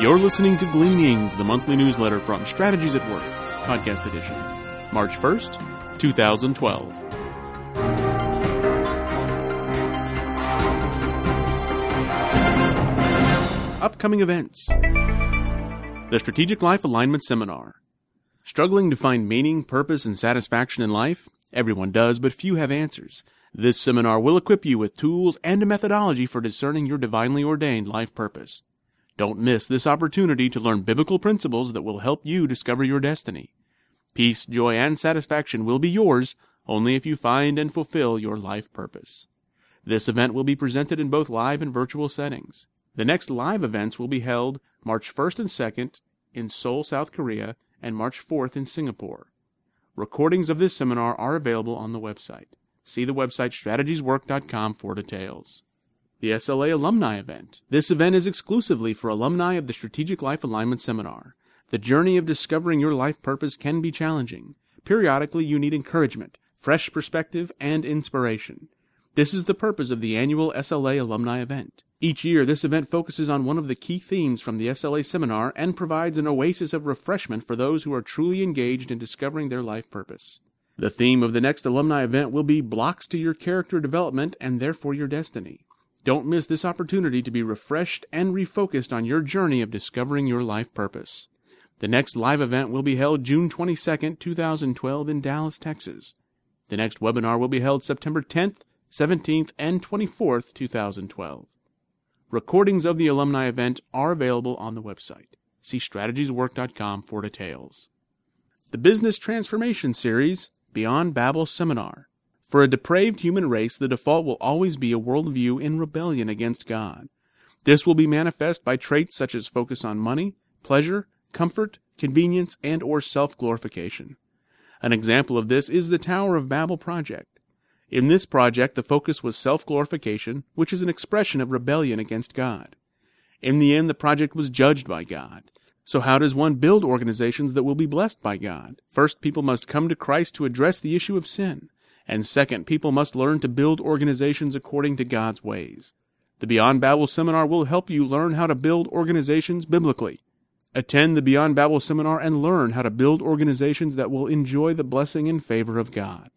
You're listening to Gleanings, the monthly newsletter from Strategies at Work, podcast edition, March 1st, 2012. Upcoming events The Strategic Life Alignment Seminar. Struggling to find meaning, purpose, and satisfaction in life? Everyone does, but few have answers. This seminar will equip you with tools and a methodology for discerning your divinely ordained life purpose. Don't miss this opportunity to learn biblical principles that will help you discover your destiny. Peace, joy, and satisfaction will be yours only if you find and fulfill your life purpose. This event will be presented in both live and virtual settings. The next live events will be held March 1st and 2nd in Seoul, South Korea, and March 4th in Singapore. Recordings of this seminar are available on the website. See the website strategieswork.com for details the SLA Alumni Event. This event is exclusively for alumni of the Strategic Life Alignment Seminar. The journey of discovering your life purpose can be challenging. Periodically, you need encouragement, fresh perspective, and inspiration. This is the purpose of the annual SLA Alumni Event. Each year, this event focuses on one of the key themes from the SLA seminar and provides an oasis of refreshment for those who are truly engaged in discovering their life purpose. The theme of the next alumni event will be blocks to your character development and therefore your destiny. Don't miss this opportunity to be refreshed and refocused on your journey of discovering your life purpose. The next live event will be held June 22, 2012 in Dallas, Texas. The next webinar will be held September 10th, 17th, and 24th, 2012. Recordings of the alumni event are available on the website. See strategieswork.com for details. The Business Transformation Series Beyond Babel Seminar for a depraved human race, the default will always be a worldview in rebellion against God. This will be manifest by traits such as focus on money, pleasure, comfort, convenience, and or self-glorification. An example of this is the Tower of Babel project. In this project, the focus was self-glorification, which is an expression of rebellion against God. In the end, the project was judged by God. So how does one build organizations that will be blessed by God? First, people must come to Christ to address the issue of sin. And second, people must learn to build organizations according to God's ways. The Beyond Babel seminar will help you learn how to build organizations biblically. Attend the Beyond Babel seminar and learn how to build organizations that will enjoy the blessing and favor of God.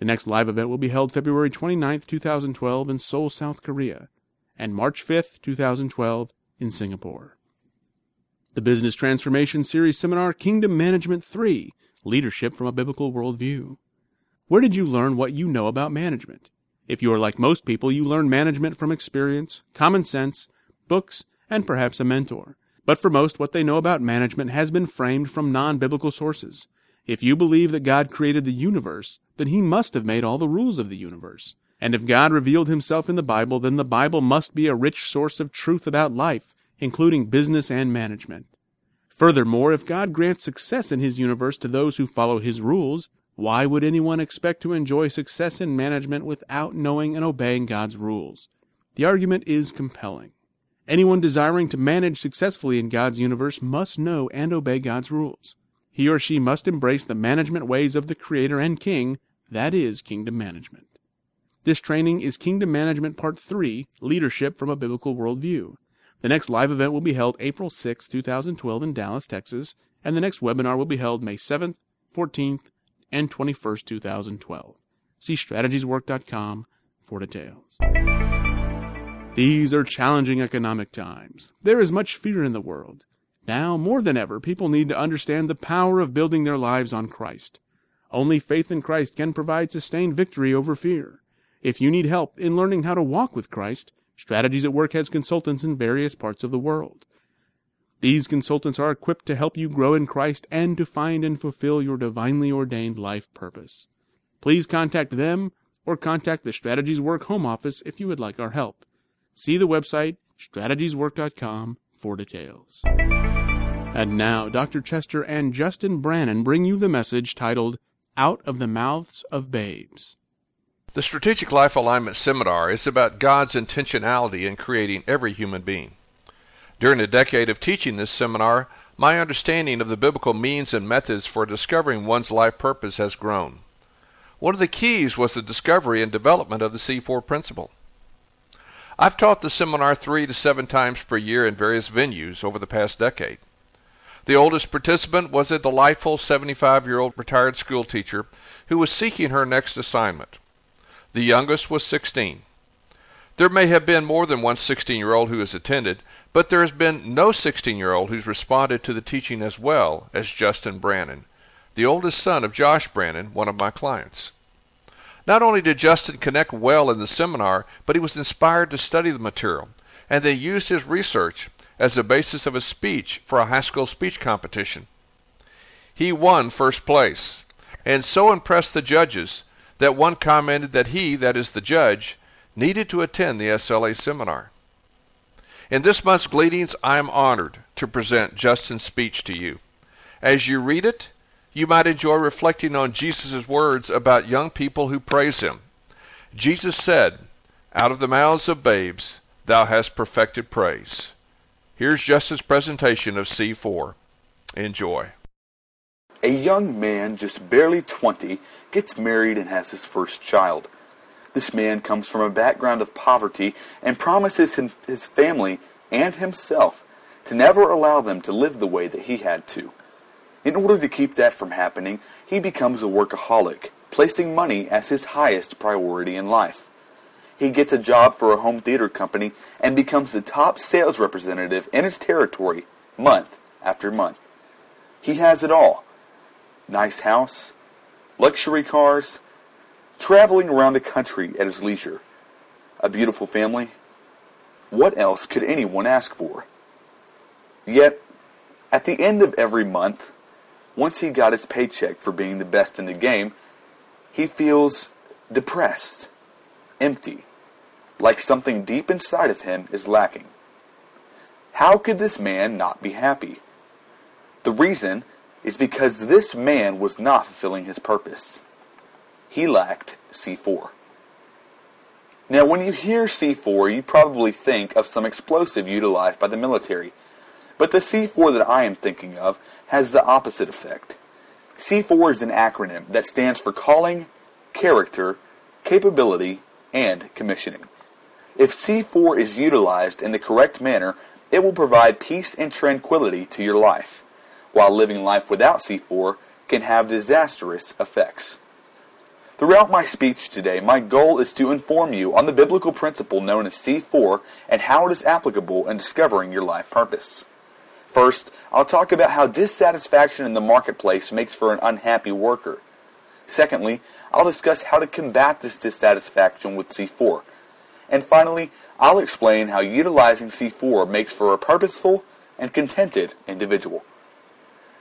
The next live event will be held February 29, 2012 in Seoul, South Korea, and March 5, 2012 in Singapore. The Business Transformation Series Seminar Kingdom Management 3 Leadership from a Biblical Worldview. Where did you learn what you know about management? If you are like most people, you learn management from experience, common sense, books, and perhaps a mentor. But for most, what they know about management has been framed from non biblical sources. If you believe that God created the universe, then He must have made all the rules of the universe. And if God revealed Himself in the Bible, then the Bible must be a rich source of truth about life, including business and management. Furthermore, if God grants success in His universe to those who follow His rules, why would anyone expect to enjoy success in management without knowing and obeying God's rules? The argument is compelling. Anyone desiring to manage successfully in God's universe must know and obey God's rules. He or she must embrace the management ways of the Creator and King, that is, kingdom management. This training is Kingdom Management Part 3 Leadership from a Biblical Worldview. The next live event will be held April 6, 2012 in Dallas, Texas, and the next webinar will be held May 7th, 14th, and 21st, 2012. See strategieswork.com for details. These are challenging economic times. There is much fear in the world. Now, more than ever, people need to understand the power of building their lives on Christ. Only faith in Christ can provide sustained victory over fear. If you need help in learning how to walk with Christ, Strategies at Work has consultants in various parts of the world. These consultants are equipped to help you grow in Christ and to find and fulfill your divinely ordained life purpose. Please contact them or contact the Strategies Work home office if you would like our help. See the website strategieswork.com for details. And now, Dr. Chester and Justin Brannon bring you the message titled Out of the Mouths of Babes. The Strategic Life Alignment Seminar is about God's intentionality in creating every human being. During a decade of teaching this seminar, my understanding of the biblical means and methods for discovering one's life purpose has grown. One of the keys was the discovery and development of the C4 principle. I've taught the seminar three to seven times per year in various venues over the past decade. The oldest participant was a delightful 75 year old retired school teacher who was seeking her next assignment. The youngest was 16. There may have been more than one 16 year old who has attended, but there has been no 16 year old who's responded to the teaching as well as Justin Brannon, the oldest son of Josh Brannon, one of my clients. Not only did Justin connect well in the seminar, but he was inspired to study the material, and they used his research as the basis of a speech for a high school speech competition. He won first place, and so impressed the judges that one commented that he, that is the judge, needed to attend the SLA seminar. In this month's Gleanings, I am honored to present Justin's speech to you. As you read it, you might enjoy reflecting on Jesus' words about young people who praise him. Jesus said, Out of the mouths of babes, thou hast perfected praise. Here's Justin's presentation of C4. Enjoy. A young man, just barely 20, gets married and has his first child. This man comes from a background of poverty and promises him, his family and himself to never allow them to live the way that he had to. In order to keep that from happening, he becomes a workaholic, placing money as his highest priority in life. He gets a job for a home theater company and becomes the top sales representative in his territory month after month. He has it all nice house, luxury cars, traveling around the country at his leisure, a beautiful family. What else could anyone ask for? Yet, at the end of every month, once he got his paycheck for being the best in the game, he feels depressed, empty, like something deep inside of him is lacking. How could this man not be happy? The reason is because this man was not fulfilling his purpose. He lacked C4. Now, when you hear C4, you probably think of some explosive utilized by the military. But the C4 that I am thinking of has the opposite effect. C4 is an acronym that stands for calling, character, capability, and commissioning. If C4 is utilized in the correct manner, it will provide peace and tranquility to your life, while living life without C4 can have disastrous effects. Throughout my speech today, my goal is to inform you on the biblical principle known as C4 and how it is applicable in discovering your life purpose. First, I'll talk about how dissatisfaction in the marketplace makes for an unhappy worker. Secondly, I'll discuss how to combat this dissatisfaction with C4. And finally, I'll explain how utilizing C4 makes for a purposeful and contented individual.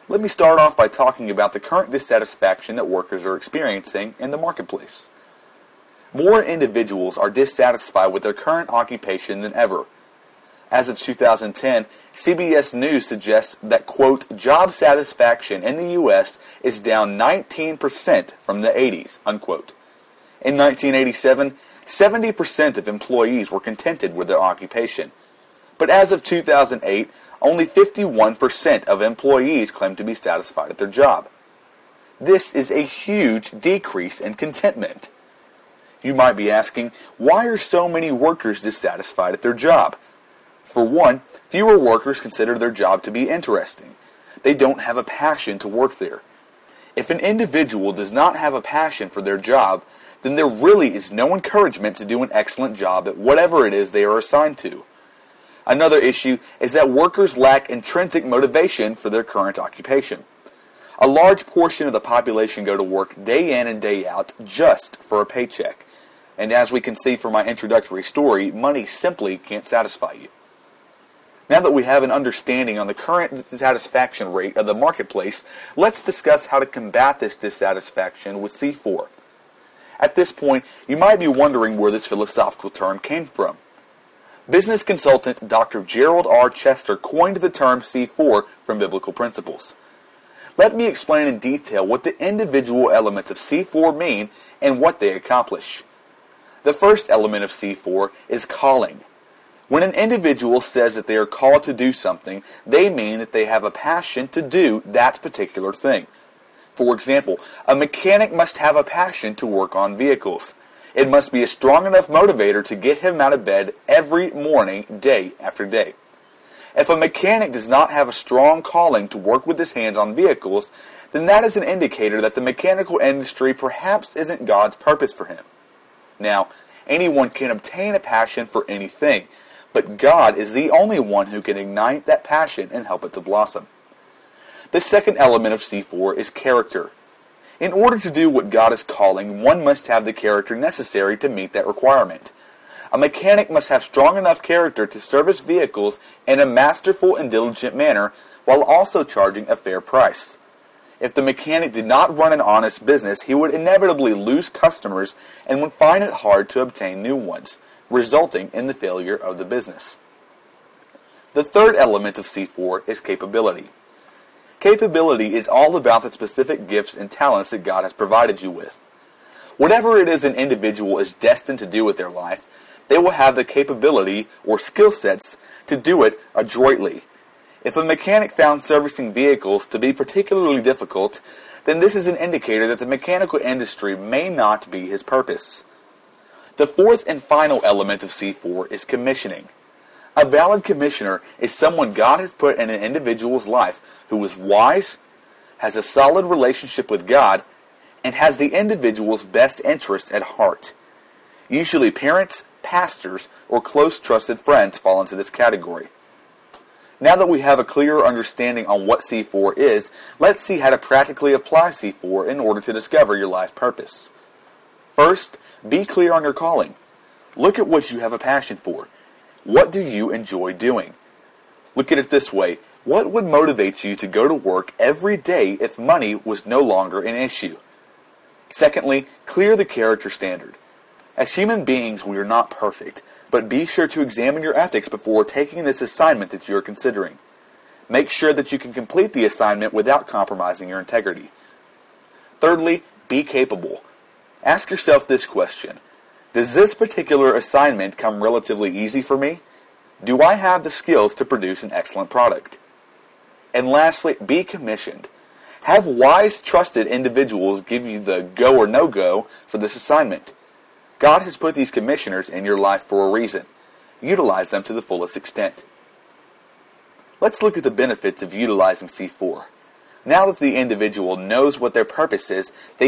Let me start off by talking about the current dissatisfaction that workers are experiencing in the marketplace. More individuals are dissatisfied with their current occupation than ever. As of 2010, CBS News suggests that, quote, job satisfaction in the U.S. is down 19% from the 80s, unquote. In 1987, 70% of employees were contented with their occupation. But as of 2008, only 51% of employees claim to be satisfied at their job. This is a huge decrease in contentment. You might be asking, why are so many workers dissatisfied at their job? For one, fewer workers consider their job to be interesting. They don't have a passion to work there. If an individual does not have a passion for their job, then there really is no encouragement to do an excellent job at whatever it is they are assigned to. Another issue is that workers lack intrinsic motivation for their current occupation. A large portion of the population go to work day in and day out just for a paycheck. And as we can see from my introductory story, money simply can't satisfy you. Now that we have an understanding on the current dissatisfaction rate of the marketplace, let's discuss how to combat this dissatisfaction with C4. At this point, you might be wondering where this philosophical term came from. Business consultant Dr. Gerald R. Chester coined the term C4 from biblical principles. Let me explain in detail what the individual elements of C4 mean and what they accomplish. The first element of C4 is calling. When an individual says that they are called to do something, they mean that they have a passion to do that particular thing. For example, a mechanic must have a passion to work on vehicles. It must be a strong enough motivator to get him out of bed every morning, day after day. If a mechanic does not have a strong calling to work with his hands on vehicles, then that is an indicator that the mechanical industry perhaps isn't God's purpose for him. Now, anyone can obtain a passion for anything, but God is the only one who can ignite that passion and help it to blossom. The second element of C4 is character. In order to do what God is calling, one must have the character necessary to meet that requirement. A mechanic must have strong enough character to service vehicles in a masterful and diligent manner while also charging a fair price. If the mechanic did not run an honest business, he would inevitably lose customers and would find it hard to obtain new ones, resulting in the failure of the business. The third element of C4 is capability. Capability is all about the specific gifts and talents that God has provided you with. Whatever it is an individual is destined to do with their life, they will have the capability or skill sets to do it adroitly. If a mechanic found servicing vehicles to be particularly difficult, then this is an indicator that the mechanical industry may not be his purpose. The fourth and final element of C4 is commissioning. A valid commissioner is someone God has put in an individual's life who is wise, has a solid relationship with God, and has the individual's best interests at heart. Usually, parents, pastors, or close trusted friends fall into this category. Now that we have a clearer understanding on what C4 is, let's see how to practically apply C4 in order to discover your life purpose. First, be clear on your calling. Look at what you have a passion for. What do you enjoy doing? Look at it this way what would motivate you to go to work every day if money was no longer an issue? Secondly, clear the character standard. As human beings, we are not perfect, but be sure to examine your ethics before taking this assignment that you are considering. Make sure that you can complete the assignment without compromising your integrity. Thirdly, be capable. Ask yourself this question Does this particular assignment come relatively easy for me? Do I have the skills to produce an excellent product? And lastly, be commissioned. Have wise, trusted individuals give you the go or no go for this assignment. God has put these commissioners in your life for a reason. Utilize them to the fullest extent. Let's look at the benefits of utilizing C4. Now that the individual knows what their purpose is, they